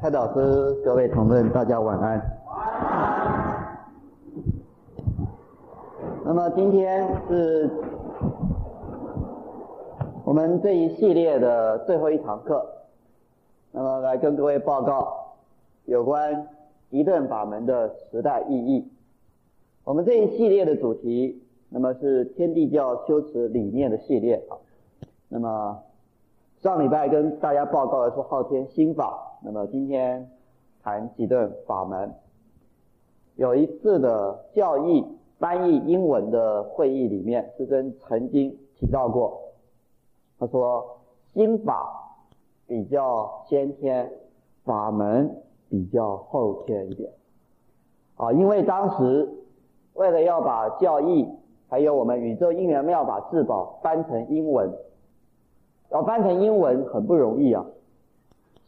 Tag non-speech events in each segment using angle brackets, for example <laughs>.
蔡老师，各位同仁，大家晚安。那么今天是我们这一系列的最后一堂课，那么来跟各位报告有关一顿法门的时代意义。我们这一系列的主题，那么是天地教修持理念的系列啊。那么上礼拜跟大家报告的是昊天心法。那么今天谈几顿法门。有一次的教义翻译英文的会议里面，师尊曾经提到过，他说心法比较先天，法门比较后天一点。啊，因为当时为了要把教义还有我们宇宙因缘妙法至宝翻成英文，要翻成英文很不容易啊。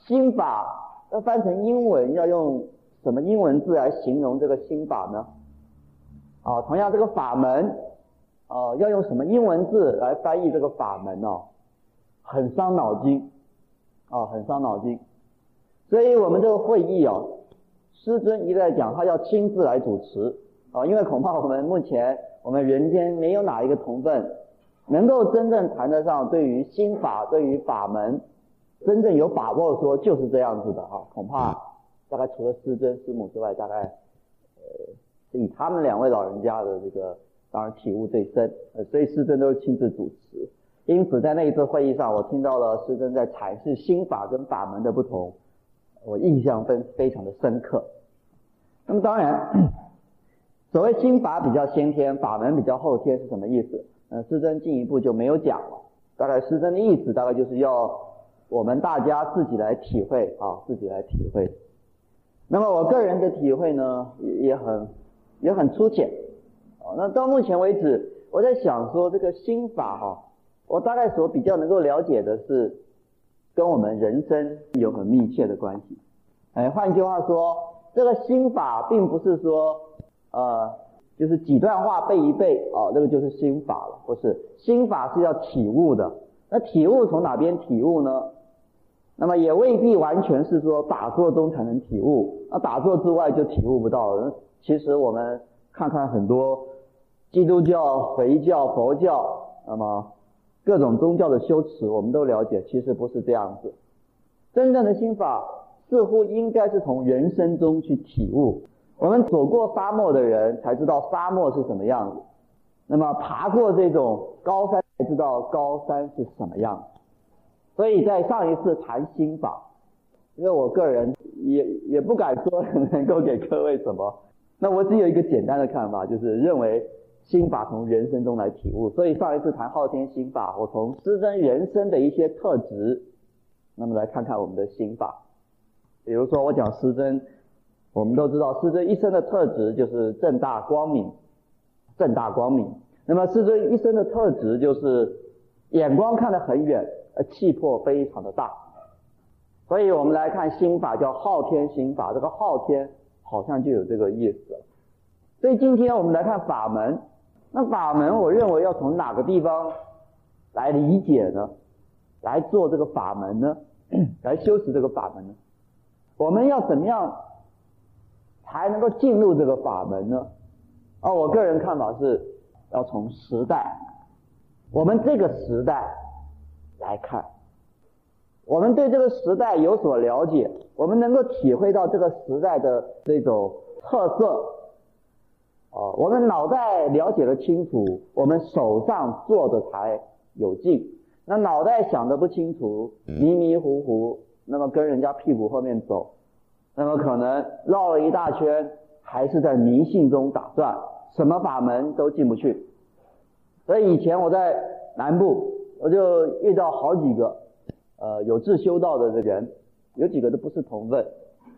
心法要翻成英文，要用什么英文字来形容这个心法呢？啊，同样这个法门，啊，要用什么英文字来翻译这个法门呢？很伤脑筋，啊，很伤脑筋。所以我们这个会议啊，师尊一再讲，他要亲自来主持，啊，因为恐怕我们目前我们人间没有哪一个同分能够真正谈得上对于心法、对于法门。真正有把握说就是这样子的哈，恐怕大概除了师尊师母之外，大概呃以他们两位老人家的这个当然体悟最深，呃，所以师尊都是亲自主持。因此在那一次会议上，我听到了师尊在阐释心法跟法门的不同，我印象非非常的深刻。那么当然，所谓心法比较先天，法门比较后天是什么意思？呃，师尊进一步就没有讲了。大概师尊的意思大概就是要。我们大家自己来体会啊，自己来体会。那么我个人的体会呢，也也很也很粗浅。啊，那到目前为止，我在想说这个心法哈，我大概所比较能够了解的是，跟我们人生有很密切的关系。哎，换句话说，这个心法并不是说呃，就是几段话背一背啊，那个就是心法了，不是。心法是要体悟的。那体悟从哪边体悟呢？那么也未必完全是说打坐中才能体悟，那打坐之外就体悟不到了。其实我们看看很多基督教、回教、佛教，那么各种宗教的修持，我们都了解，其实不是这样子。真正的心法似乎应该是从人生中去体悟。我们走过沙漠的人才知道沙漠是什么样子，那么爬过这种高山才知道高山是什么样子。所以在上一次谈心法，因为我个人也也不敢说能够给各位什么，那我只有一个简单的看法，就是认为心法从人生中来体悟。所以上一次谈昊天心法，我从师尊人生的一些特质，那么来看看我们的心法。比如说我讲师尊，我们都知道师尊一生的特质就是正大光明，正大光明。那么师尊一生的特质就是眼光看得很远。呃，气魄非常的大，所以我们来看心法叫昊天心法，这个昊天好像就有这个意思。所以今天我们来看法门，那法门我认为要从哪个地方来理解呢？来做这个法门呢？<coughs> 来修持这个法门呢？我们要怎么样才能够进入这个法门呢？啊，我个人看法是要从时代，我们这个时代。来看，我们对这个时代有所了解，我们能够体会到这个时代的这种特色，啊，我们脑袋了解的清楚，我们手上做的才有劲。那脑袋想的不清楚，迷迷糊糊，那么跟人家屁股后面走，那么可能绕了一大圈，还是在迷信中打转，什么法门都进不去。所以以前我在南部。我就遇到好几个，呃，有志修道的人，有几个都不是同奋，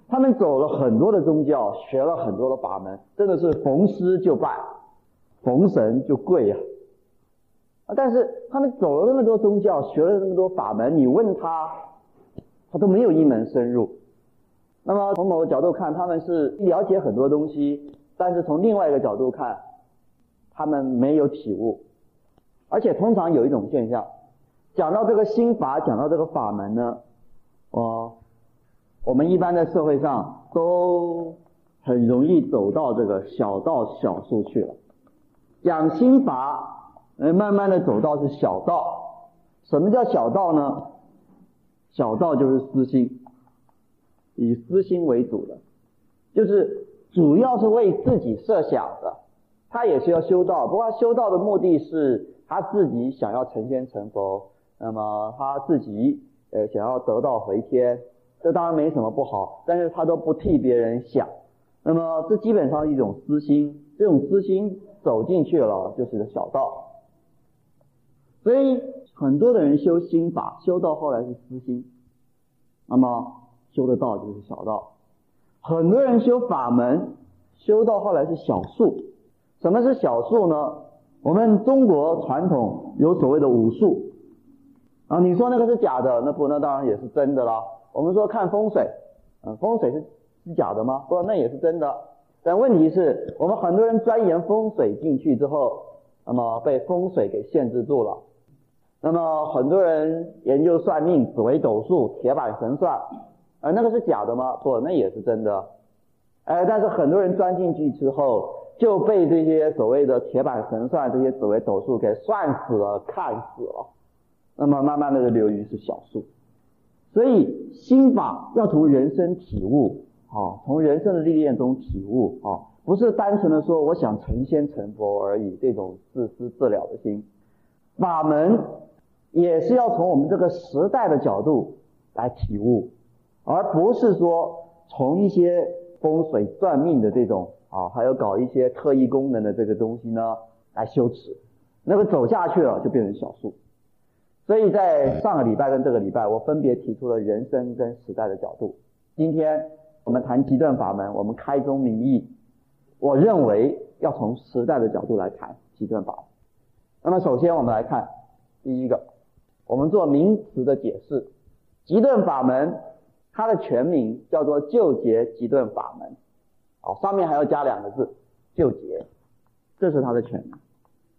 他们走了很多的宗教，学了很多的法门，真的是逢师就拜，逢神就跪呀，啊！但是他们走了那么多宗教，学了那么多法门，你问他，他都没有一门深入。那么从某个角度看，他们是了解很多东西，但是从另外一个角度看，他们没有体悟。而且通常有一种现象，讲到这个心法，讲到这个法门呢，哦，我们一般在社会上都很容易走到这个小道小术去了。讲心法，呃，慢慢的走到是小道。什么叫小道呢？小道就是私心，以私心为主的，就是主要是为自己设想的。他也是要修道，不过他修道的目的是他自己想要成仙成佛，那么他自己呃想要得道回天，这当然没什么不好，但是他都不替别人想，那么这基本上一种私心，这种私心。走进去了就是个小道，所以很多的人修心法，修到后来是私心，那么修的道就是小道。很多人修法门，修到后来是小术。什么是小术呢？我们中国传统有所谓的武术啊，你说那个是假的，那不，那当然也是真的啦。我们说看风水，嗯，风水是是假的吗？不，那也是真的。但问题是我们很多人钻研风水进去之后，那么被风水给限制住了。那么很多人研究算命、紫微斗数、铁板神算，呃，那个是假的吗？不，那也是真的。呃，但是很多人钻进去之后，就被这些所谓的铁板神算、这些紫微斗数给算死了、看死了。那么慢慢的就流于是小数。所以心法要从人生体悟。啊，从人生的历练中体悟啊，不是单纯的说我想成仙成佛而已，这种自私自了的心。法门也是要从我们这个时代的角度来体悟，而不是说从一些风水算命的这种啊，还有搞一些特异功能的这个东西呢来修持，那个走下去了就变成小数。所以在上个礼拜跟这个礼拜，我分别提出了人生跟时代的角度。今天。我们谈极顿法门，我们开宗明义，我认为要从时代的角度来谈极顿法门。那么首先我们来看第一个，我们做名词的解释，极顿法门它的全名叫做救劫极顿法门，好，上面还要加两个字，救劫，这是它的全名。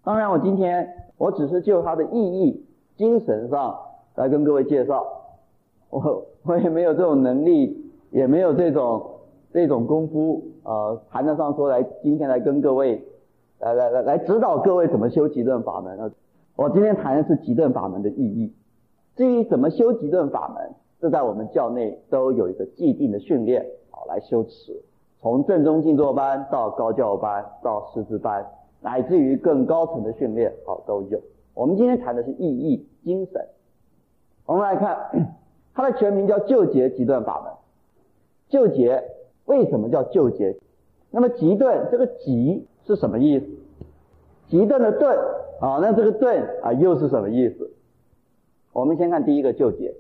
当然我今天我只是就它的意义、精神上来跟各位介绍，我我也没有这种能力。也没有这种这种功夫，呃，谈得上说来今天来跟各位来来来来指导各位怎么修极顿法门。我今天谈的是极顿法门的意义。至于怎么修极顿法门，这在我们教内都有一个既定的训练，好来修持，从正宗静坐班到高教班到师资班，乃至于更高层的训练，好都有。我们今天谈的是意义精神。我们来看，它的全名叫救劫极顿法门。救劫为什么叫救劫？那么极顿这个极是什么意思？极顿的顿啊，那这个顿啊又是什么意思？我们先看第一个救劫，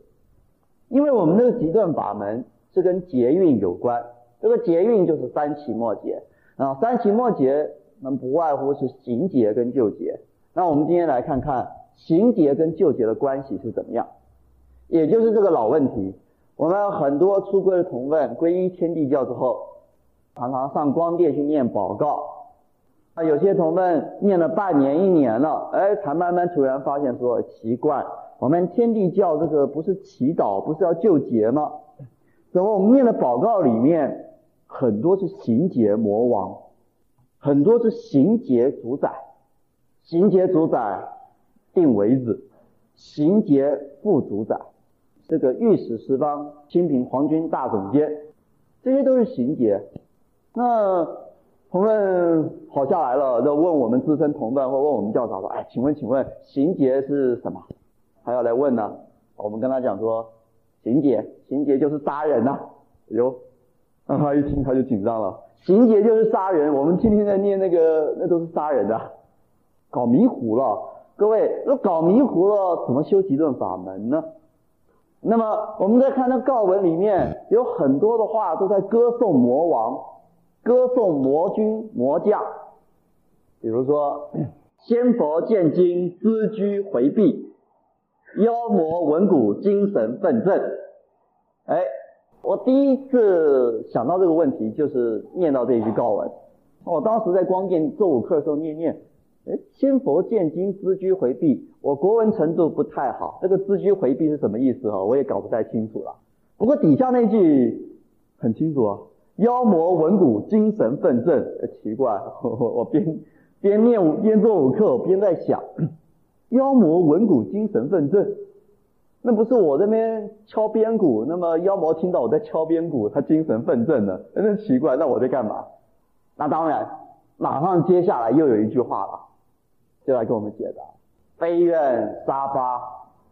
因为我们这个极顿法门是跟劫运有关，这个劫运就是三期末劫啊，三期末劫那不外乎是行劫跟救劫。那我们今天来看看行劫跟救劫的关系是怎么样，也就是这个老问题。我们很多出柜的同奋皈依天地教之后，常常上光殿去念宝告。啊，有些同奋念了半年一年了，哎，才慢慢突然发现说奇怪，我们天地教这个不是祈祷，不是要救劫吗？怎么我们念的宝告里面很多是行劫魔王，很多是行劫主宰，行劫主宰定为子，行劫副主宰。这个御史十方、清平皇军大总监，这些都是行劫。那同奋跑下来了，就问我们资深同奋或问我们教导说：“哎，请问，请问行劫是什么？”还要来问呢？我们跟他讲说：“行劫，行劫就是杀人呐、啊！”哟，那他一听他就紧张了。情节就是杀人，我们天天在念那个，那都是杀人的，搞迷糊了。各位，那搞迷糊了，怎么修极顿法门呢？那么我们再看那告文里面有很多的话都在歌颂魔王，歌颂魔君魔将，比如说 <clears throat> 仙佛见经资居回避，妖魔闻鼓精神奋振。哎，我第一次想到这个问题就是念到这一句誥文，我当时在光殿做午课的时候念念。哎，仙佛见经，知居回避。我国文程度不太好，这个知居回避是什么意思哈？我也搞不太清楚了。不过底下那句很清楚啊，妖魔闻鼓，精神奋振。奇怪，我 <laughs> 我边边念边做五课，边在想，妖魔闻鼓，精神奋振。那不是我这边敲边鼓，那么妖魔听到我在敲边鼓，他精神奋振了，真奇怪。那我在干嘛？那当然，马上接下来又有一句话了，就来给我们解答：悲怨杀伐，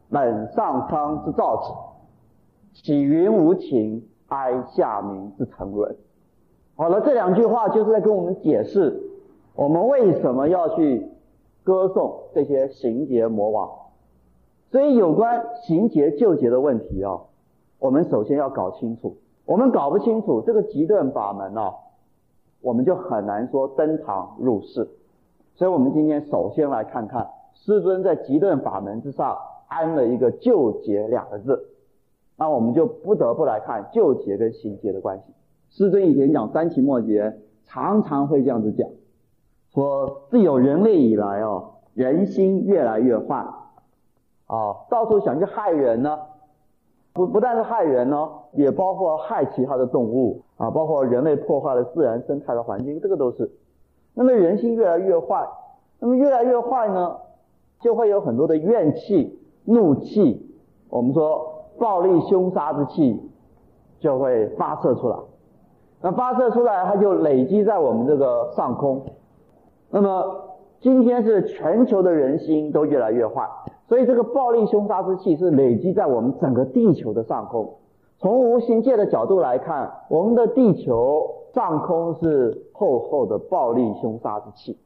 本上苍之造起；岂云无情，哀下民之沉沦。好了，这两句话就是在跟我们解释，我们为什么要去歌颂这些行劫魔王。所以，有关行劫救劫的问题啊，我们首先要搞清楚。我们搞不清楚这个极顿法门啊，我们就很难说登堂入室。所以我们今天首先来看看师尊在极顿法门之上安了一个救劫两个字，那我们就不得不来看救劫跟行劫的关系。师尊以前讲三起末劫，常常会这样子讲，说自有人类以来哦，人心越来越坏。啊，到处想去害人呢，不不但是害人呢，也包括害其他的动物啊，包括人类破坏了自然生态的环境，这个都是。那么人心越来越坏，那么越来越坏呢，就会有很多的怨气、怒气，我们说暴力凶杀之气就会发射出来。那发射出来，它就累积在我们这个上空。那么今天是全球的人心都越来越坏。所以这个暴力凶杀之气是累积在我们整个地球的上空。从无形界的角度来看，我们的地球上空是厚厚的暴力凶杀之气。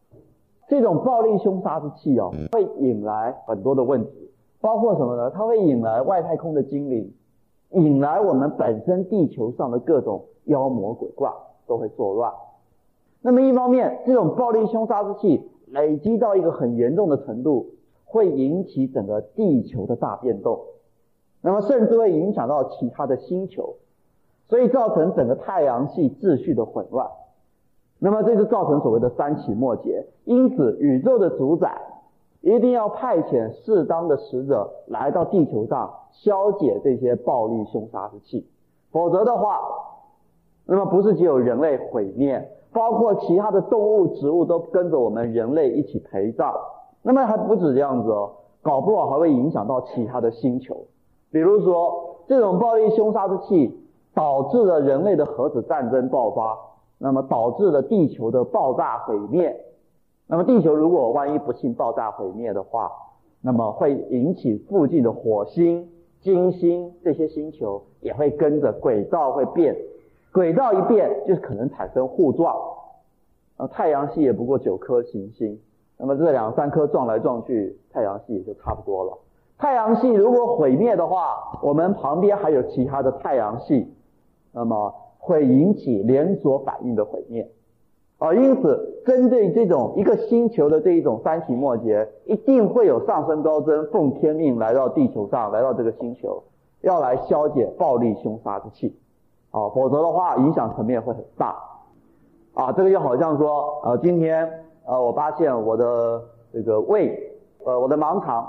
这种暴力凶杀之气哦，会引来很多的问题，包括什么呢？它会引来外太空的精灵，引来我们本身地球上的各种妖魔鬼怪都会作乱。那么一方面，这种暴力凶杀之气累积到一个很严重的程度。会引起整个地球的大变动，那么甚至会影响到其他的星球，所以造成整个太阳系秩序的混乱。那么这就造成所谓的三起末劫。因此，宇宙的主宰一定要派遣适当的使者来到地球上，消解这些暴力凶杀之气。否则的话，那么不是只有人类毁灭，包括其他的动物、植物都跟着我们人类一起陪葬。那么还不止这样子哦，搞不好还会影响到其他的星球。比如说，这种暴力凶杀之气导致了人类的核子战争爆发，那么导致了地球的爆炸毁灭。那么地球如果万一不幸爆炸毁灭的话，那么会引起附近的火星、金星这些星球也会跟着轨道会变，轨道一变就可能产生互撞。呃，太阳系也不过九颗行星。那么这两三颗撞来撞去，太阳系也就差不多了。太阳系如果毁灭的话，我们旁边还有其他的太阳系，那么会引起连锁反应的毁灭。啊，因此针对这种一个星球的这一种三体末劫，一定会有上升高僧奉天命来到地球上，来到这个星球，要来消解暴力凶杀之气。啊，否则的话，影响层面会很大。啊，这个就好像说，呃，今天。呃，我发现我的这个胃，呃，我的盲肠，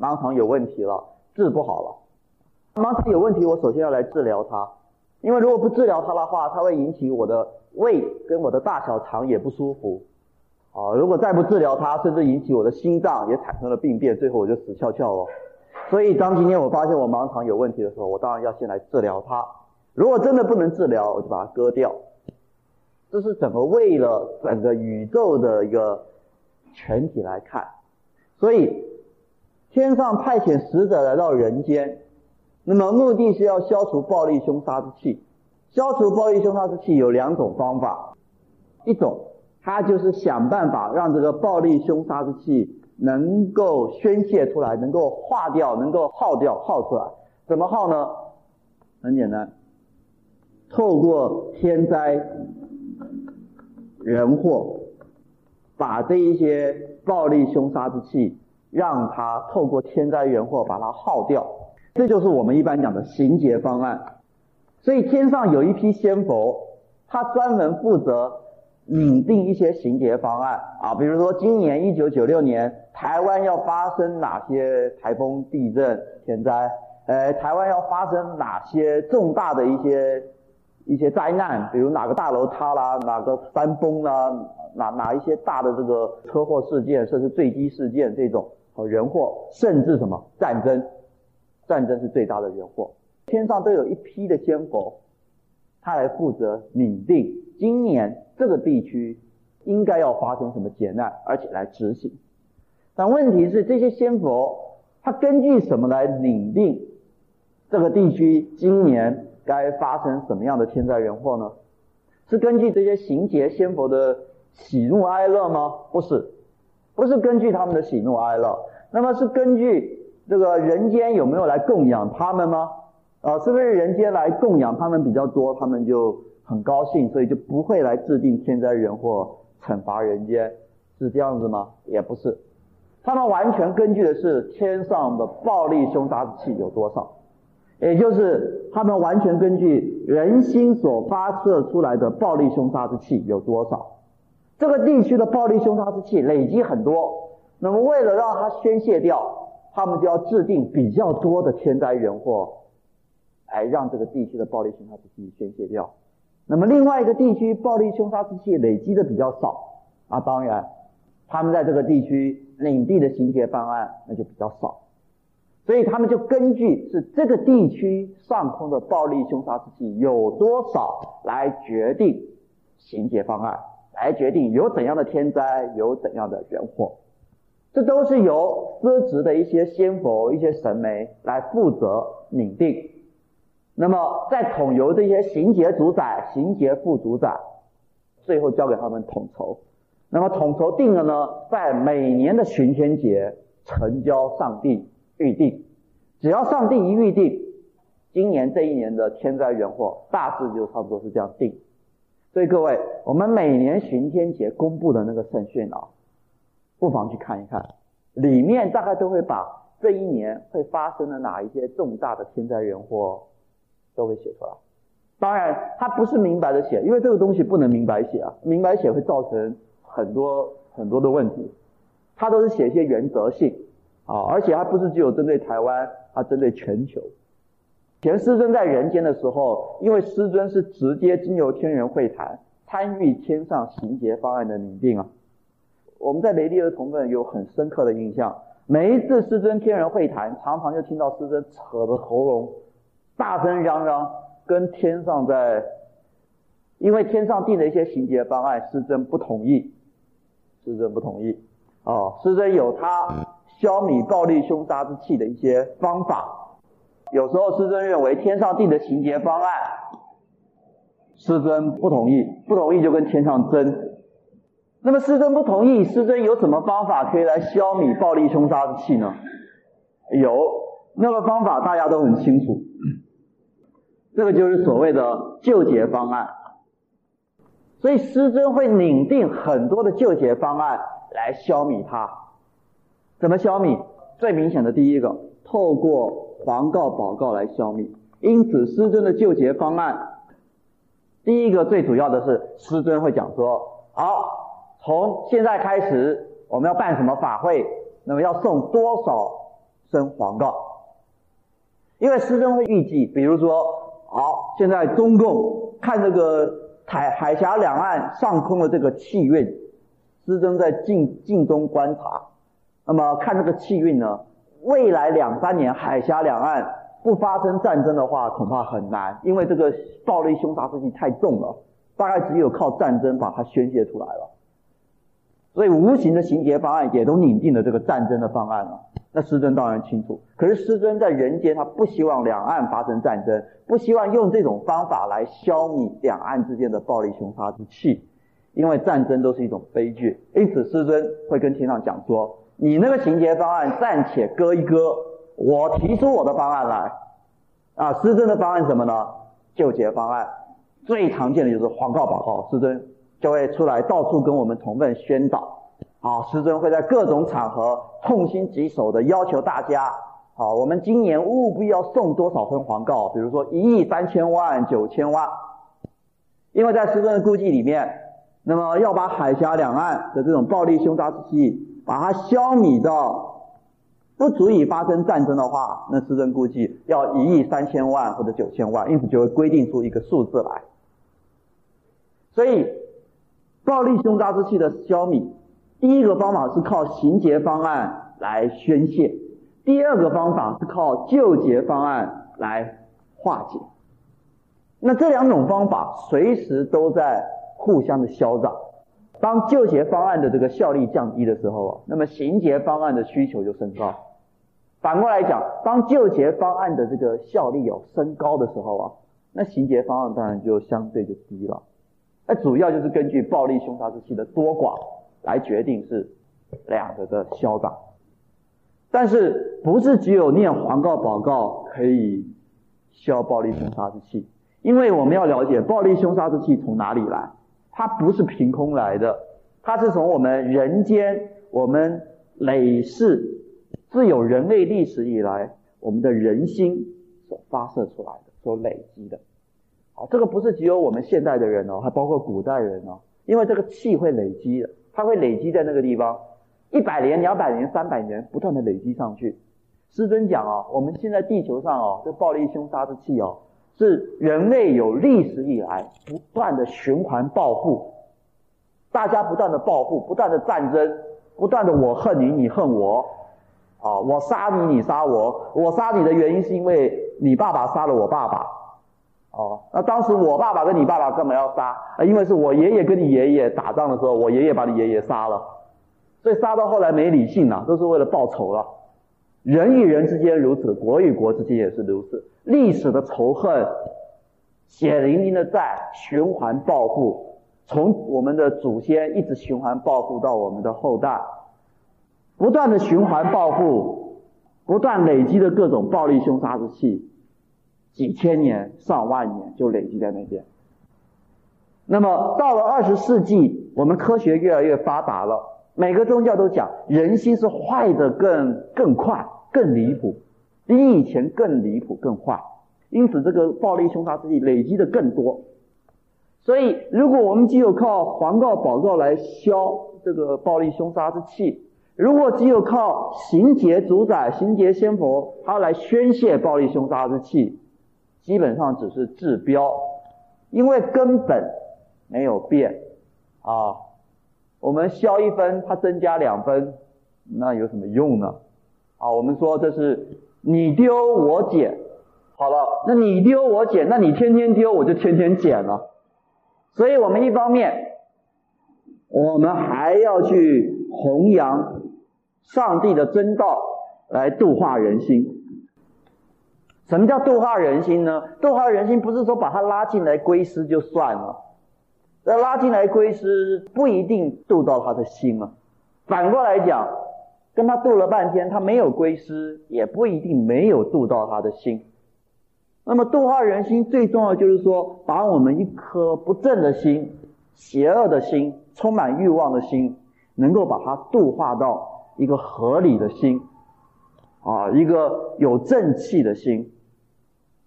盲肠有问题了，治不好了。盲肠有问题，我首先要来治疗它，因为如果不治疗它的话，它会引起我的胃跟我的大小肠也不舒服。啊，如果再不治疗它，甚至引起我的心脏也产生了病变，最后我就死翘翘了。所以当今天我发现我盲肠有问题的时候，我当然要先来治疗它。如果真的不能治疗，我就把它割掉。这是整个为了整个宇宙的一个全体来看，所以天上派遣使者来到人间，那么目的是要消除暴力凶杀之气。消除暴力凶杀之气有两种方法，一种他就是想办法让这个暴力凶杀之气能够宣泄出来，能够化掉，能够耗掉，耗出来。怎么耗呢？很简单，透过天灾。人祸，把这一些暴力凶杀之气，让它透过天灾人祸把它耗掉，这就是我们一般讲的行劫方案。所以天上有一批仙佛，他专门负责拟定一些行劫方案啊，比如说今年一九九六年台湾要发生哪些台风、地震、天灾，呃，台湾要发生哪些重大的一些一些灾难，比如哪个大楼塌啦，哪个山崩啦，哪哪一些大的这个车祸事件，甚至坠机事件这种人祸，甚至什么战争，战争是最大的人祸。天上都有一批的仙佛，他来负责拟定今年这个地区应该要发生什么劫难，而且来执行。但问题是，这些仙佛他根据什么来拟定？这个地区今年该发生什么样的天灾人祸呢？是根据这些行劫仙佛的喜怒哀乐吗？不是，不是根据他们的喜怒哀乐。那么是根据这个人间有没有来供养他们吗？啊，是不是人间来供养他们比较多，他们就很高兴，所以就不会来制定天灾人祸惩罚人间？是这样子吗？也不是，他们完全根据的是天上的暴力凶杀之气有多少。也就是他们完全根据人心所发射出来的暴力凶杀之气有多少，这个地区的暴力凶杀之气累积很多，那么为了让它宣泄掉，他们就要制定比较多的天灾人祸，来让这个地区的暴力凶杀之气宣泄掉。那么另外一个地区暴力凶杀之气累积的比较少，啊，当然他们在这个地区领地的刑劫犯案那就比较少。所以他们就根据是这个地区上空的暴力凶杀之气有多少来决定刑劫方案，来决定有怎样的天灾，有怎样的人祸，这都是由司职的一些仙佛、一些神媒来负责拟定。那么再统由这些刑劫主宰、刑劫副主宰，最后交给他们统筹。那么统筹定了呢，在每年的巡天节呈交上帝。预定，只要上帝一预定，今年这一年的天灾人祸大致就差不多是这样定。所以各位，我们每年巡天节公布的那个圣训啊，不妨去看一看，里面大概都会把这一年会发生的哪一些重大的天灾人祸都会写出来。当然，它不是明白的写，因为这个东西不能明白写啊，明白写会造成很多很多的问题。它都是写一些原则性。啊，而且还不是只有针对台湾，它针对全球。前师尊在人间的时候，因为师尊是直接经由天人会谈参与天上刑劫方案的拟定啊，我们在雷厉儿童们有很深刻的印象。每一次师尊天人会谈，常常就听到师尊扯着喉咙，大声嚷嚷，跟天上在，因为天上定的一些刑劫方案，师尊不同意，师尊不同意。哦，师尊有他。消弭暴力凶杀之气的一些方法，有时候师尊认为天上定的刑劫方案，师尊不同意，不同意就跟天上争。那么师尊不同意，师尊有什么方法可以来消弭暴力凶杀之气呢？有，那个方法大家都很清楚，这个就是所谓的救劫方案。所以师尊会拟定很多的救劫方案来消弭它。怎么消灭？最明显的第一个，透过黄告宝告来消灭。因此，师尊的救劫方案，第一个最主要的是，师尊会讲说：好，从现在开始，我们要办什么法会，那么要送多少声黄告？因为师尊会预计，比如说，好，现在中共看这个海海峡两岸上空的这个气运，师尊在静静中观察。那么看这个气运呢，未来两三年海峡两岸不发生战争的话，恐怕很难，因为这个暴力凶杀之气太重了，大概只有靠战争把它宣泄出来了。所以无形的情节方案也都拟定了这个战争的方案了。那师尊当然清楚，可是师尊在人间，他不希望两岸发生战争，不希望用这种方法来消弭两岸之间的暴力凶杀之气，因为战争都是一种悲剧。因此，师尊会跟天上讲说。你那个情节方案暂且搁一搁，我提出我的方案来。啊，师尊的方案什么呢？救劫方案，最常见的就是黄告宝告，师尊就会出来到处跟我们同奋宣导。啊，师尊会在各种场合痛心疾首的要求大家，啊，我们今年务必要送多少份黄告，比如说一亿三千万、九千万，因为在师尊的估计里面，那么要把海峡两岸的这种暴力凶杀之气。把它消弭到不足以发生战争的话，那市政估计要一亿三千万或者九千万，因此就会规定出一个数字来。所以，暴力凶杀之气的消弭，第一个方法是靠刑詰方案来宣泄，第二个方法是靠救劫方案来化解。那这两种方法随时都在互相的消长。当救劫方案的这个效力降低的时候啊，那么刑詰方案的需求就升高。反过来讲，当救劫方案的这个效力有升高的时候啊，那刑詰方案当然就相对就低了。那主要就是根据暴力凶杀之气的多寡来决定是两个的消长。但是不是只有念黄告宝告可以消暴力凶杀之气？因为我们要了解暴力凶杀之气从哪里来，它不是凭空来的，它是从我们人间我们累世。自有人类历史以来，我们的人心所发射出来的，所累积的。好，这个不是只有我们现代的人哦，还包括古代人哦。因为这个气会累积的，它会累积在那个地方，一百年、两百年、三百年，不断的累积上去。师尊讲哦，我们现在地球上哦，这暴力凶杀之气哦，是人类有历史以来不断的循环报复，大家不断的报复，不断的战争，不断的我恨你，你恨我。啊！我杀你，你杀我。我杀你的原因是因为你爸爸杀了我爸爸。哦，那当时我爸爸跟你爸爸干嘛要杀？啊，因为是我爷爷跟你爷爷打仗的时候，我爷爷把你爷爷杀了，所以杀到后来没理性了，都是为了报仇了。人与人之间如此，国与国之间也是如此。历史的仇恨，血淋淋的在循环报复，从我们的祖先一直循环报复到我们的后代。不断的循环报复，不断累积的各种暴力凶杀之气，几千年、上万年就累积在那边。那么到了二十世纪，我们科学越来越发达了，每个宗教都讲人心是坏的更更快、更离谱，比以前更离谱、更坏。因此，这个暴力凶杀之气累积的更多。所以，如果我们只有靠黄告宝告来消这个暴力凶杀之气，如果只有靠刑詰主宰、刑詰仙佛，他来宣泄暴力凶杀之气，基本上只是治标，因为根本没有变啊。我们消一分，它增加两分，那有什么用呢？啊，我们说这是你丢我捡，好了，那你丢我捡，那你天天丢，我就天天捡了。所以我们一方面，我们还要去弘扬。上帝的真道来度化人心。什么叫度化人心呢？度化人心不是说把他拉进来归师就算了，那拉进来归师不一定度到他的心啊。反过来讲，跟他度了半天，他没有归师，也不一定没有度到他的心。那么度化人心最重要就是说，把我们一颗不正的心、邪恶的心、充满欲望的心，能够把它度化到。一个合理的心，啊，一个有正气的心。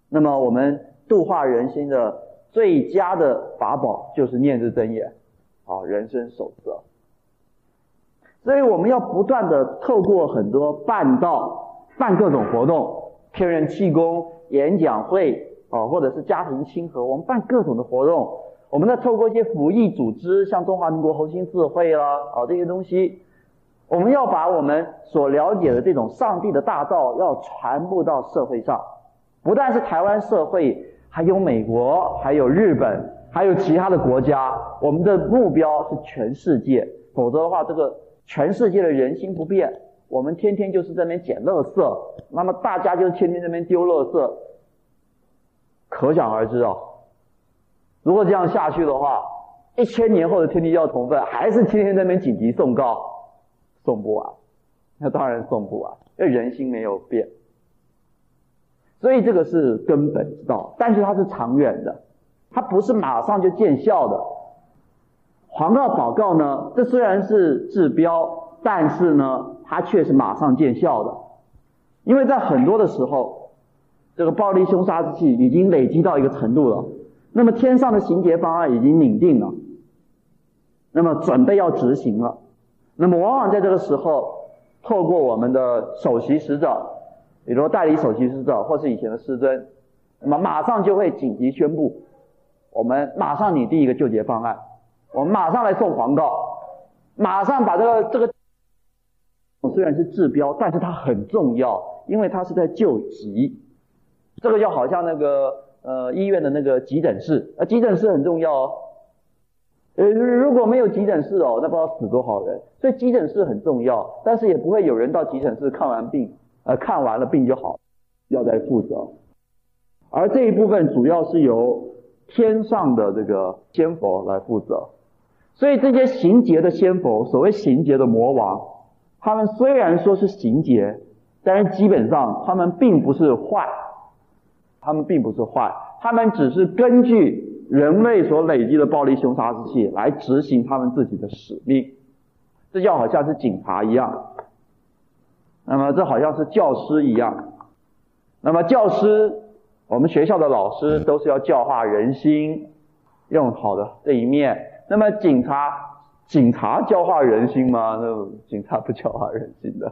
那么我们度化人心的最佳的法宝就是念字真言，啊，人生守则。所以我们要不断的透过很多办道、办各种活动，天人气功、演讲会，啊，或者是家庭亲和，我们办各种的活动。我们再透过一些福利组织，像中华民国红星智慧啦，啊，这些东西。我们要把我们所了解的这种上帝的大道要传播到社会上，不但是台湾社会，还有美国，还有日本，还有其他的国家。我们的目标是全世界，否则的话，这个全世界的人心不变，我们天天就是在那边捡垃圾，那么大家就天天在那边丢垃圾，可想而知啊。如果这样下去的话，一千年后的天地教同奋还是天天在那边紧急送告。送不完，那当然送不完，因为人心没有变，所以这个是根本之道，但是它是长远的，它不是马上就见效的。黄告保告呢，这虽然是治标，但是呢，它却是马上见效的，因为在很多的时候，这个暴力凶杀之气已经累积到一个程度了，那么天上的刑劫方案已经拟定了，那么准备要执行了。那么，往往在这个时候，透过我们的首席使者，比如说代理首席使者或是以前的师尊，那么马上就会紧急宣布，我们马上拟定一个救劫方案，我们马上来送黄告，马上把这个这个虽然是治标，但是它很重要，因为它是在救急。这个就好像那个呃医院的那个急诊室，呃急诊室很重要哦。呃如果没有急诊室哦，那不知道死多少人。所以急诊室很重要，但是也不会有人到急诊室看完病，呃看完了病就好，要再负责。而这一部分主要是由天上的这个仙佛来负责。所以这些行劫的仙佛，所谓行劫的魔王，他们虽然说是行劫，但是基本上他们并不是坏。他们并不是坏，他们只是根据人类所累积的暴力凶杀之气来执行他们自己的使命，这就好像是警察一样，那么这好像是教师一样，那么教师，我们学校的老师都是要教化人心，用好的这一面，那么警察，警察教化人心吗？那警察不教化人心的，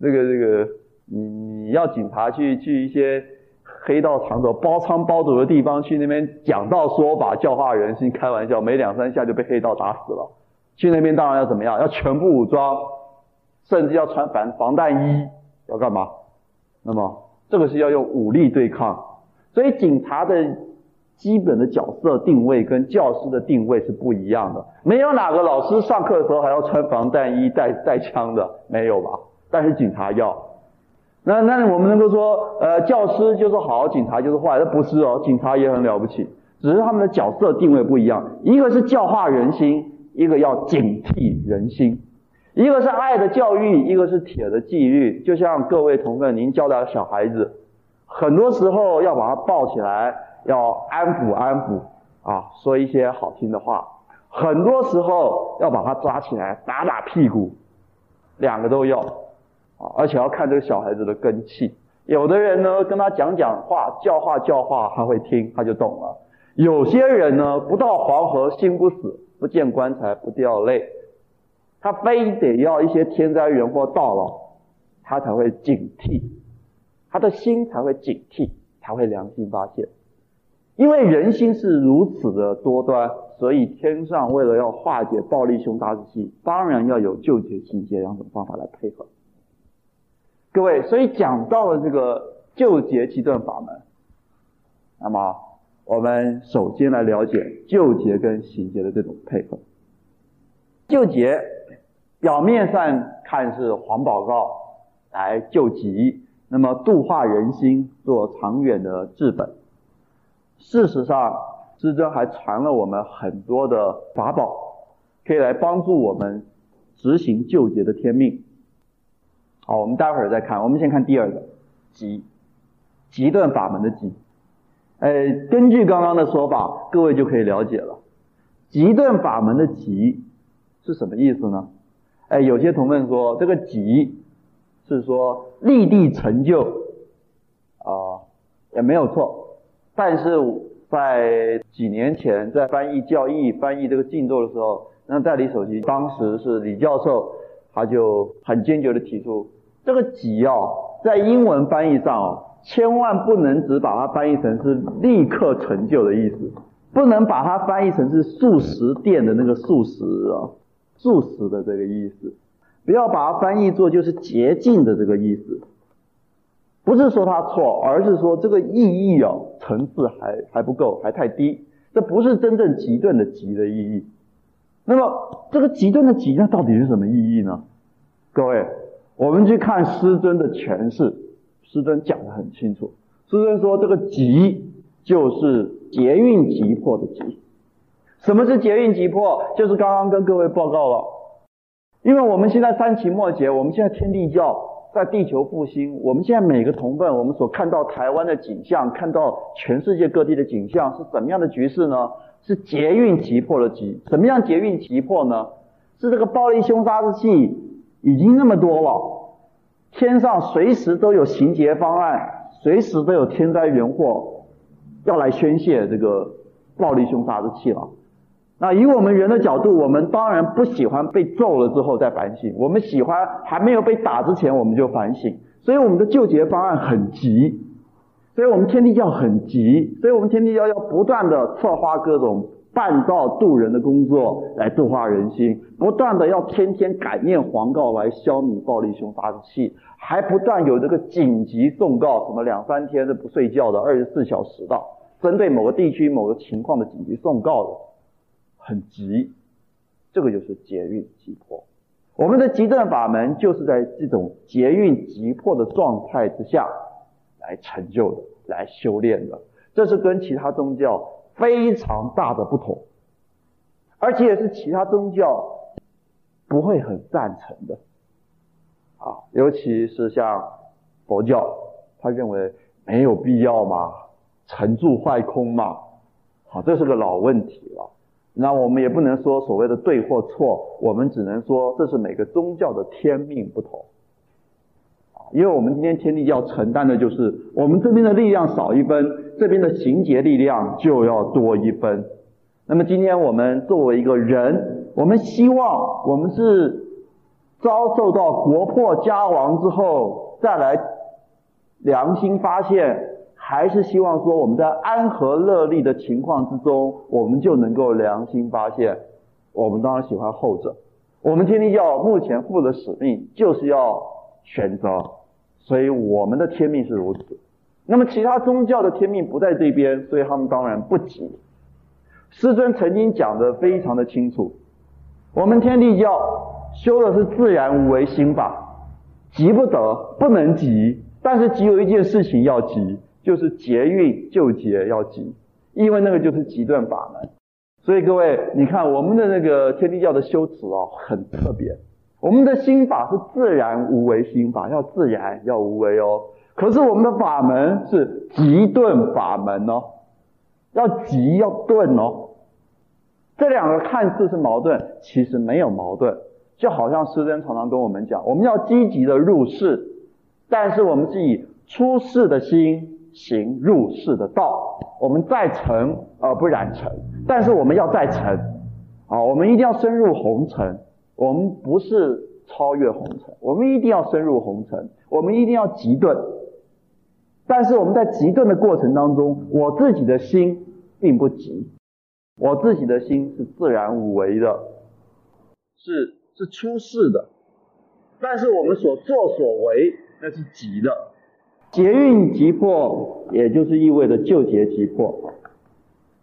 这个这个，你你要警察去去一些。黑道场所包仓包住的地方，去那边讲道说法，教化人心，开玩笑，没两三下就被黑道打死了。去那边当然要怎么样？要全部武装，甚至要穿防防弹衣，要干嘛？那么这个是要用武力对抗。所以警察的基本的角色定位跟教师的定位是不一样的。没有哪个老师上课的时候还要穿防弹衣、带带枪的，没有吧？但是警察要。那那我们能够说，呃，教师就是好，警察就是坏？那不是哦，警察也很了不起，只是他们的角色定位不一样。一个是教化人心，一个要警惕人心；一个是爱的教育，一个是铁的纪律。就像各位同奋，您教导小孩子，很多时候要把他抱起来，要安抚安抚啊，说一些好听的话；很多时候要把他抓起来，打打屁股，两个都要啊。而且要看这个小孩子的根气，有的人呢跟他讲讲话，教化教化，他会听，他就懂了；有些人呢不到黄河心不死，不见棺材不掉泪，他非得要一些天灾人祸到了，他才会警惕，他的心才会警惕，才会良心发现。因为人心是如此的多端，所以天上为了要化解暴力凶杀之气，当然要有救劫行劫两种方法来配合。各位，所以讲到了这个救劫急顿法门，那么我们首先来了解救劫跟行劫的这种配合。救劫表面上看是黄宝告来救急，那么度化人心，做长远的治本。事实上，师尊还传了我们很多的法宝，可以来帮助我们执行救劫的天命。好，我们待会儿再看。我们先看第二个，急，急顿法门的急。哎，根据刚刚的说法，各位就可以了解了。急顿法门的急是什么意思呢？哎，有些同问说，这个急是说立地成就，啊、也没有错。但是在几年前，在翻译教义、翻译这个静坐的时候，那代理首席当时是李教授，他就很坚决的提出。这个急哦，在英文翻译上哦，千万不能只把它翻译成是立刻成就的意思，不能把它翻译成是速食店的那个速食啊，速食的这个意思，不要把它翻译作就是捷径的这个意思，不是说它错，而是说这个意义哦，层次还还不够，还太低，这不是真正极顿的极的意义。那么这个极顿的极，那到底是什么意义呢？各位。我们去看师尊的诠释，师尊讲得很清楚。师尊说，这个极就是劫运急迫的急。什么是劫运急迫？就是刚刚跟各位报告了。因为我们现在三期末劫，我们现在天地教在地球复兴，我们现在每个同伴，我们所看到台湾的景象，看到全世界各地的景象，是怎么样的局势呢？是捷运急迫的急。怎么样捷运急迫呢？是这个暴力凶杀之气。已经那么多了，天上随时都有行劫方案，随时都有天灾人祸要来宣泄这个暴力凶杀之气了。那以我们人的角度，我们当然不喜欢被揍了之后再反省，我们喜欢还没有被打之前我们就反省，所以我们的救劫方案很急，所以我们天地教很急，所以我们天地教要不断的策划各种办道度人的工作来度化人心，不断的要天天感念黄告来消弭暴力凶杀之气，还不断有这个紧急送告，什么两三天的不睡觉的二十四小时的，针对某个地区某个情况的紧急送告的。很急，这个就是劫运急迫。我们的急顿法门就是在这种劫运急迫的状态之下来成就的，来修炼的。这是跟其他宗教非常大的不同，而且也是其他宗教不会很赞成的。啊，尤其是像佛教，他认为没有必要嘛，成住坏空嘛，好，这是个老问题了。那我们也不能说所谓的对或错，我们只能说这是每个宗教的天命不同。啊，因为我们今天天地教承担的就是我们这边的力量少一分，这边的行劫力量就要多一分。那么今天我们作为一个人，我们希望我们是遭受到国破家亡之后再来良心发现。还是希望说我们在安和乐利的情况之中，我们就能够良心发现。我们当然喜欢后者。我们天地教目前负的使命就是要选择，所以我们的天命是如此。那么其他宗教的天命不在这边，所以他们当然不急。师尊曾经讲得非常的清楚，我们天地教修的是自然无为心法，急不得，不能急，但是急有一件事情要急。就是劫运救劫要急，因为那个就是急顿法门。所以各位，你看我们的那个天地教的修持哦，很特别。我们的心法是自然无为心法，要自然要无为哦。可是我们的法门是急顿法门哦，要急要顿哦。这两个看似是矛盾，其实没有矛盾。就好像师尊常常跟我们讲，我们要积极的入世，但是我们是以出世的心。行入世的道，我们在尘而不染尘，但是我们要在尘，啊，我们一定要深入红尘，我们不是超越红尘，我们一定要深入红尘，我们一定要急顿，但是我们在急顿的过程当中，我自己的心并不急，我自己的心是自然无为的，是是出世的，但是我们所作所为那是急的。劫运急迫，也就是意味着救劫急迫。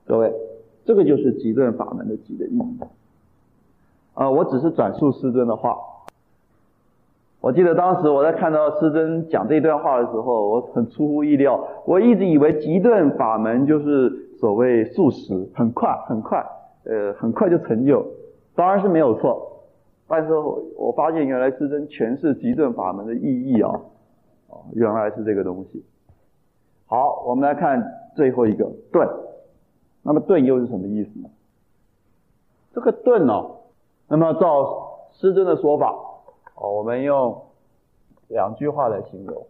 各位，这个就是极顿法门的极的意义。啊、我只是转述师尊的话。我记得当时我在看到师尊讲这段话的时候，我很出乎意料。我一直以为极顿法门就是所谓速食，很快很快，呃，很快就成就。当然是没有错，但是我发现原来师尊诠释极顿法门的意义啊。原来是这个东西。好，我们来看最后一个顿。那么顿又是什么意思呢？这个顿哦，那么照师尊的说法，哦，我们用两句话来形容：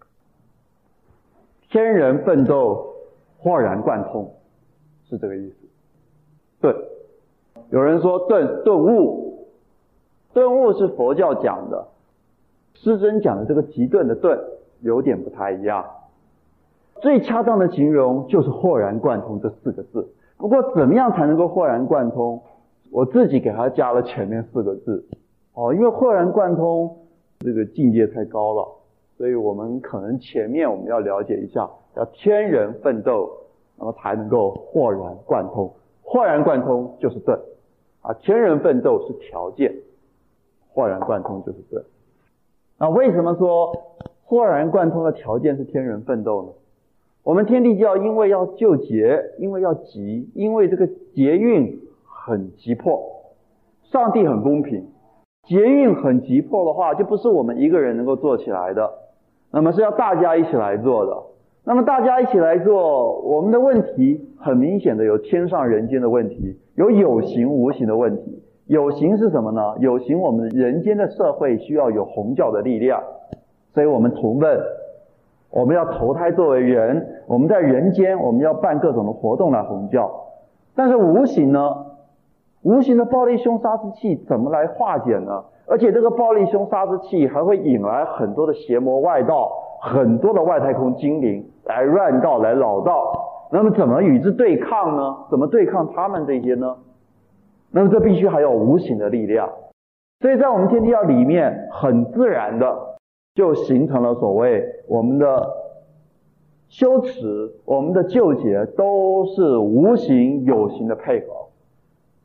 天人奋斗，豁然贯通，是这个意思。顿，有人说顿顿悟，顿悟是佛教讲的，师尊讲的这个极顿的顿。有点不太一样，最恰当的形容就是豁然贯通这四个字。不过怎么样才能够豁然贯通？我自己给它加了前面四个字哦，因为豁然贯通这个境界太高了，所以我们可能前面我们要了解一下，要天人奋斗，那么才能够豁然贯通。豁然贯通就是顿啊，天人奋斗是条件，豁然贯通就是顿。那为什么说？豁然贯通的条件是天人奋斗呢？我们天地教因为要救劫，因为要急，因为这个劫运很急迫，上帝很公平，劫运很急迫的话，就不是我们一个人能够做起来的，那么是要大家一起来做的。那么大家一起来做，我们的问题很明显的有天上人间的问题，有有形无形的问题。有形是什么呢？有形我们人间的社会需要有弘教的力量。所以我们同问，我们要投胎作为人，我们在人间，我们要办各种的活动来弘教。但是无形呢，无形的暴力凶杀之气怎么来化解呢？而且这个暴力凶杀之气还会引来很多的邪魔外道，很多的外太空精灵来乱道来扰道。那么怎么与之对抗呢？怎么对抗他们这些呢？那么这必须还有无形的力量。所以在我们天地要里面，很自然的就形成了所谓我们的修持、我们的救劫都是无形有形的配合。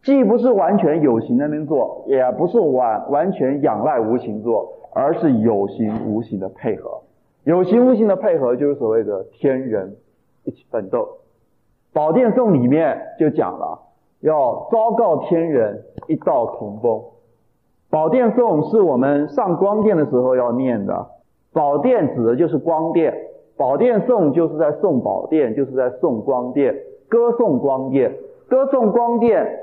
既不是完全有形那边做，也不是完完全仰赖无形做，而是有形无形的配合。有形无形的配合，就是所谓的天人一起奋斗。宝殿颂里面就讲了，要昭告天人一道同风。宝殿颂是我们上光殿的时候要念的。宝殿指的就是光殿，宝殿颂就是在颂宝殿，就是在颂光殿，歌颂光殿，歌颂光殿。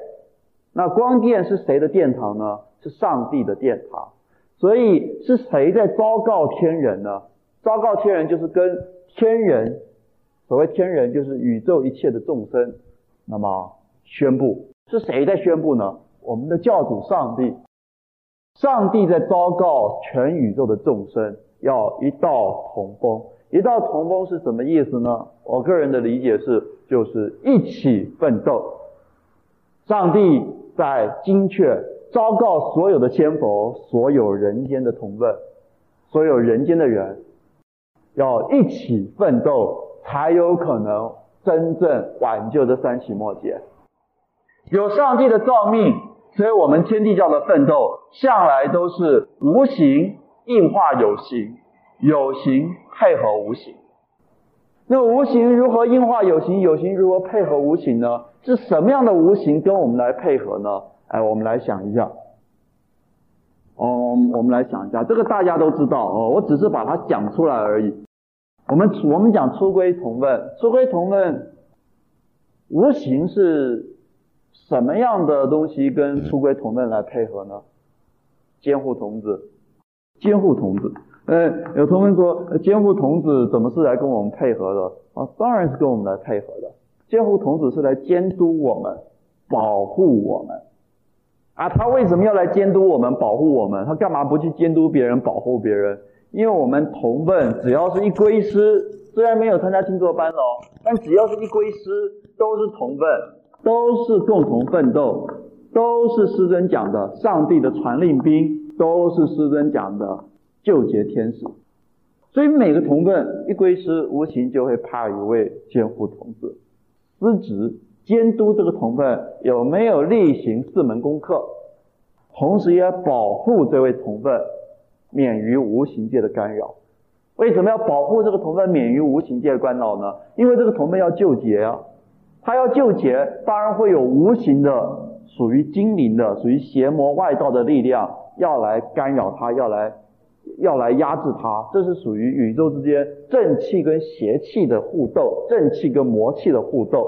那光殿是谁的殿堂呢？是上帝的殿堂。所以是谁在昭告天人呢？昭告天人就是跟天人，所谓天人就是宇宙一切的众生，那么宣布是谁在宣布呢？我们的教主上帝，上帝在昭告全宇宙的众生要一道同风。一道同风是什么意思呢？我个人的理解是，就是一起奋斗。上帝。在精确昭告所有的仙佛，所有人间的同奋，所有人间的人，要一起奋斗，才有可能真正挽救这三起末劫。有上帝的造命，所以我们天地教的奋斗，向来都是无形硬化有形，有形配合无形。那无形如何硬化有形？有形如何配合无形呢？是什么样的无形跟我们来配合呢？哎，我们来想一下。哦，我们来想一下，这个大家都知道哦，我只是把它讲出来而已。我们我们讲初归同问，初归同问，无形是什么样的东西跟出归同奋来配合呢？监护童子，监护童子。嗯，有同学说，监护童子怎么是来跟我们配合的？啊，当然是跟我们来配合的。监护童子是来监督我们、保护我们。啊，他为什么要来监督我们、保护我们？他干嘛不去监督别人、保护别人？因为我们同奋，只要是一归师，虽然没有参加静坐班哦，但只要是一归师，都是同奋，都是共同奋斗，都是师尊讲的上帝的传令兵，都是师尊讲的。救劫天使，所以每个同奋一归师，无形就会派一位监护同志，司职监督这个同奋有没有例行四门功课，同时也保护这位同奋免于无形界的干扰。为什么要保护这个同奋免于无形界的干扰呢？因为这个同奋要救劫啊，他要救劫，当然会有无形的属于精灵的、属于邪魔外道的力量要来干扰他，要来。要来压制他，这是属于宇宙之间正气跟邪气的互斗，正气跟魔气的互斗。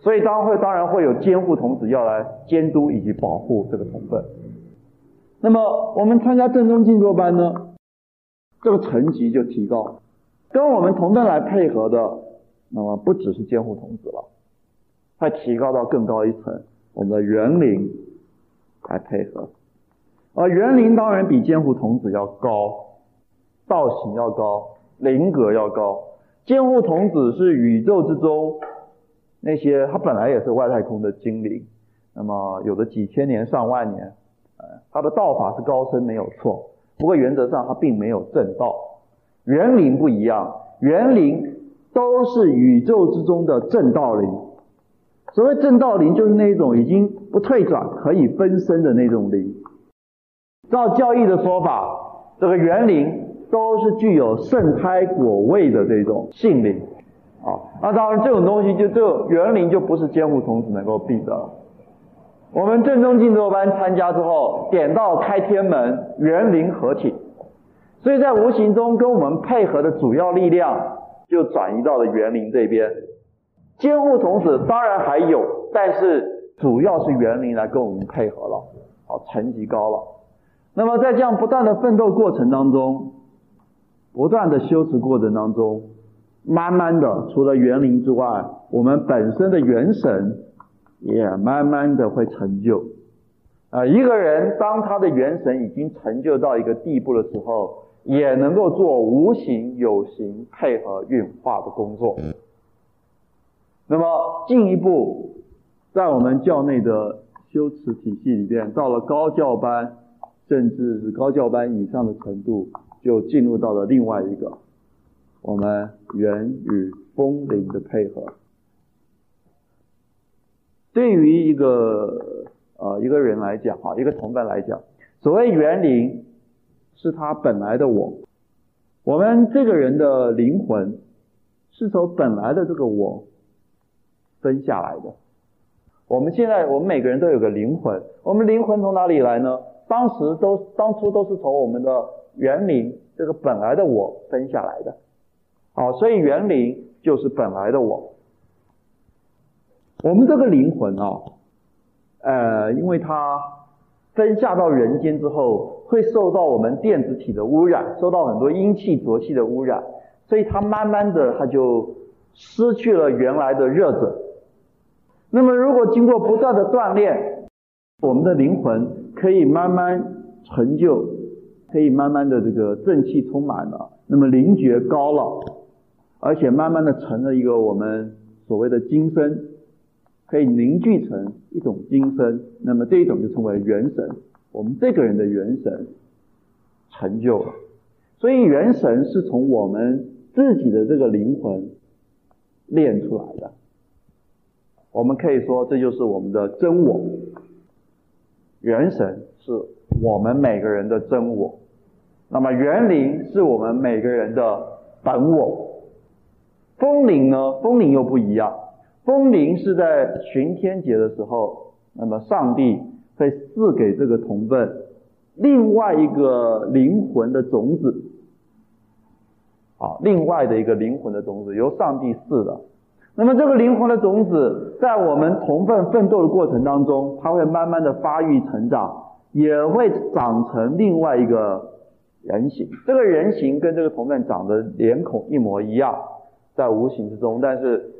所以当然会当然会有监护童子要来监督以及保护这个同奋。那么我们参加正宗静坐班呢，这个层级就提高，跟我们同奋来配合的，那么不只是监护童子了，还提高到更高一层，我们的元灵来配合。而元灵当然比监护童子要高，道行要高，灵格要高。监护童子是宇宙之中那些他本来也是外太空的精灵，那么有的几千年上万年，呃，他的道法是高深没有错，不过原则上他并没有正道。元灵不一样，元灵都是宇宙之中的正道灵。所谓正道灵，就是那种已经不退转可以分身的那种灵。照教义的说法，这个元灵都是具有盛开果位的这种性灵，啊，那当然这种东西就这个元灵就不是监护童子能够比的。我们正宗静坐班参加之后，点到开天门，元灵合体，所以在无形中跟我们配合的主要力量就转移到了园林这边。监护童子当然还有，但是主要是园林来跟我们配合了，好，层级高了。那么在这样不断的奋斗过程当中，不断的修持过程当中，慢慢的，除了园林之外，我们本身的元神也慢慢的会成就。啊，一个人当他的元神已经成就到一个地步的时候，也能够做无形有形配合运化的工作。那么进一步，在我们教内的修持体系里边，到了高教班，甚至是高教班以上的程度，就进入到了另外一个，我们人与风灵的配合。对于一个呃一个人来讲，哈，一个同伴来讲，所谓元灵是他本来的我，我们这个人的灵魂是从本来的这个我分下来的。我们现在我们每个人都有个灵魂，我们灵魂从哪里来呢？当时都当初都是从我们的元灵这个本来的我分下来的。好，所以元灵就是本来的我。我们这个灵魂啊，呃，因为它分下到人间之后，会受到我们电子体的污染，受到很多阴气浊气的污染，所以它慢慢的它就失去了原来的热准。那么如果经过不断的锻炼，我们的灵魂可以慢慢成就，可以慢慢的这个正气充满了，那么灵觉高了，而且慢慢的成了一个我们所谓的精神。可以凝聚成一种精神，那么这一种就称为元神。我们这个人的元神成就了，所以元神是从我们自己的这个灵魂练出来的。我们可以说这就是我们的真我。元神是我们每个人的真我，那么元灵是我们每个人的本我。风灵呢？风灵又不一样。风灵是在巡天节的时候，那么上帝会赐给这个同奋另外一个灵魂的种子，啊，另外的一个灵魂的种子由上帝赐的。那么这个灵魂的种子在我们同奋奋斗的过程当中，它会慢慢的发育成长，也会长成另外一个人形。这个人形跟这个同奋长得脸孔一模一样，在无形之中，但是。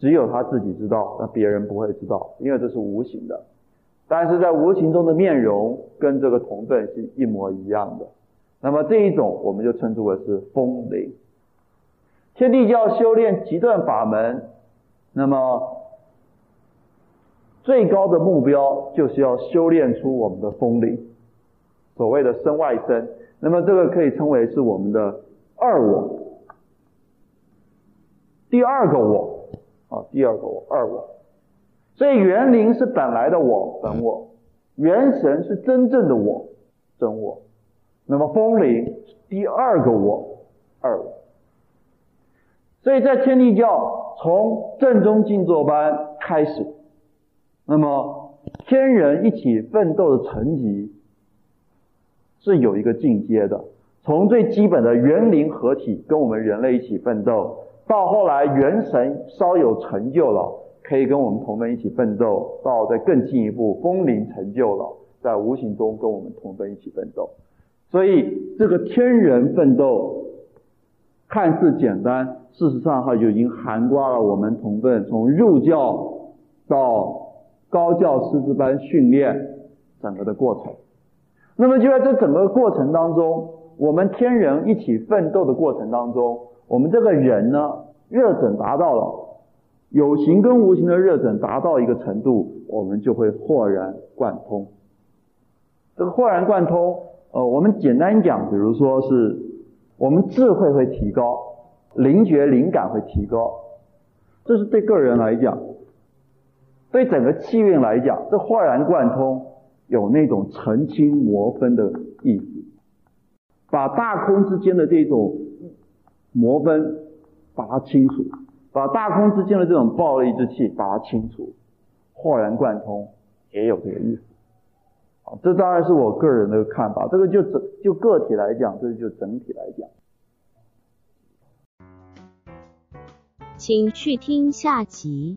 只有他自己知道，那别人不会知道，因为这是无形的。但是在无形中的面容跟这个同奋是一模一样的。那么这一种我们就称之为是风灵。天地教修炼极顿法门，那么最高的目标就是要修炼出我们的风灵，所谓的身外身。那么这个可以称为是我们的二我，第二个我。啊，第二个我，二我，所以元灵是本来的我，本我；元神是真正的我，真我。那么风灵是第二个我，二我。所以在天地教从正宗静坐班开始，那么天人一起奋斗的层级是有一个进阶的，从最基本的元灵合体，跟我们人类一起奋斗。到后来元神稍有成就了，可以跟我们同奋一起奋斗；到再更进一步，风灵成就了，在无形中跟我们同奋一起奋斗。所以这个天人奋斗看似简单，事实上哈就已经涵盖了我们同奋从入教到高教师资班训练整个的过程。那么就在这整个过程当中，我们天人一起奋斗的过程当中。我们这个人呢，热忱达到了，有形跟无形的热忱达到一个程度，我们就会豁然贯通。这个豁然贯通，呃，我们简单讲，比如说是我们智慧会提高，灵觉灵感会提高，这是对个人来讲，对整个气运来讲，这豁然贯通有那种澄清魔分的意思，把大空之间的这种。魔分，把它清除，把大空之间的这种暴力之气把它清除，豁然贯通，也有这个意思。啊，这当然是我个人的看法，这个就整就个体来讲，这就整体来讲。请去听下集。